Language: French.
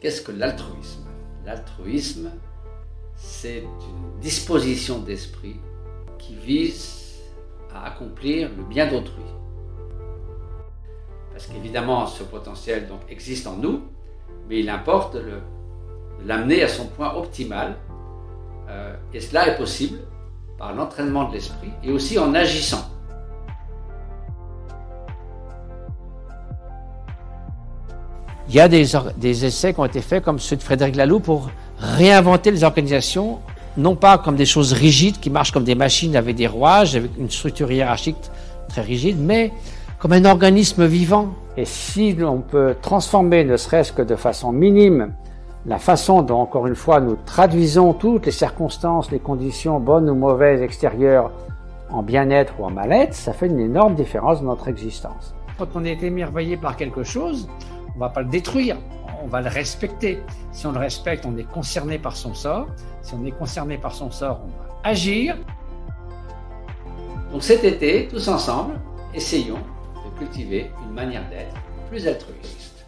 Qu'est-ce que l'altruisme? L'altruisme, c'est une disposition d'esprit qui vise à accomplir le bien d'autrui. Parce qu'évidemment, ce potentiel existe en nous, mais il importe de l'amener à son point optimal. Euh, et cela est possible par l'entraînement de l'esprit et aussi en agissant. Il y a des, des, essais qui ont été faits, comme ceux de Frédéric Laloux, pour réinventer les organisations, non pas comme des choses rigides qui marchent comme des machines avec des rouages, avec une structure hiérarchique très rigide, mais comme un organisme vivant. Et si on peut transformer, ne serait-ce que de façon minime, la façon dont, encore une fois, nous traduisons toutes les circonstances, les conditions bonnes ou mauvaises extérieures en bien-être ou en mal-être, ça fait une énorme différence dans notre existence. Quand on est émerveillé par quelque chose, on ne va pas le détruire, on va le respecter. Si on le respecte, on est concerné par son sort. Si on est concerné par son sort, on va agir. Donc cet été, tous ensemble, essayons de cultiver une manière d'être plus altruiste.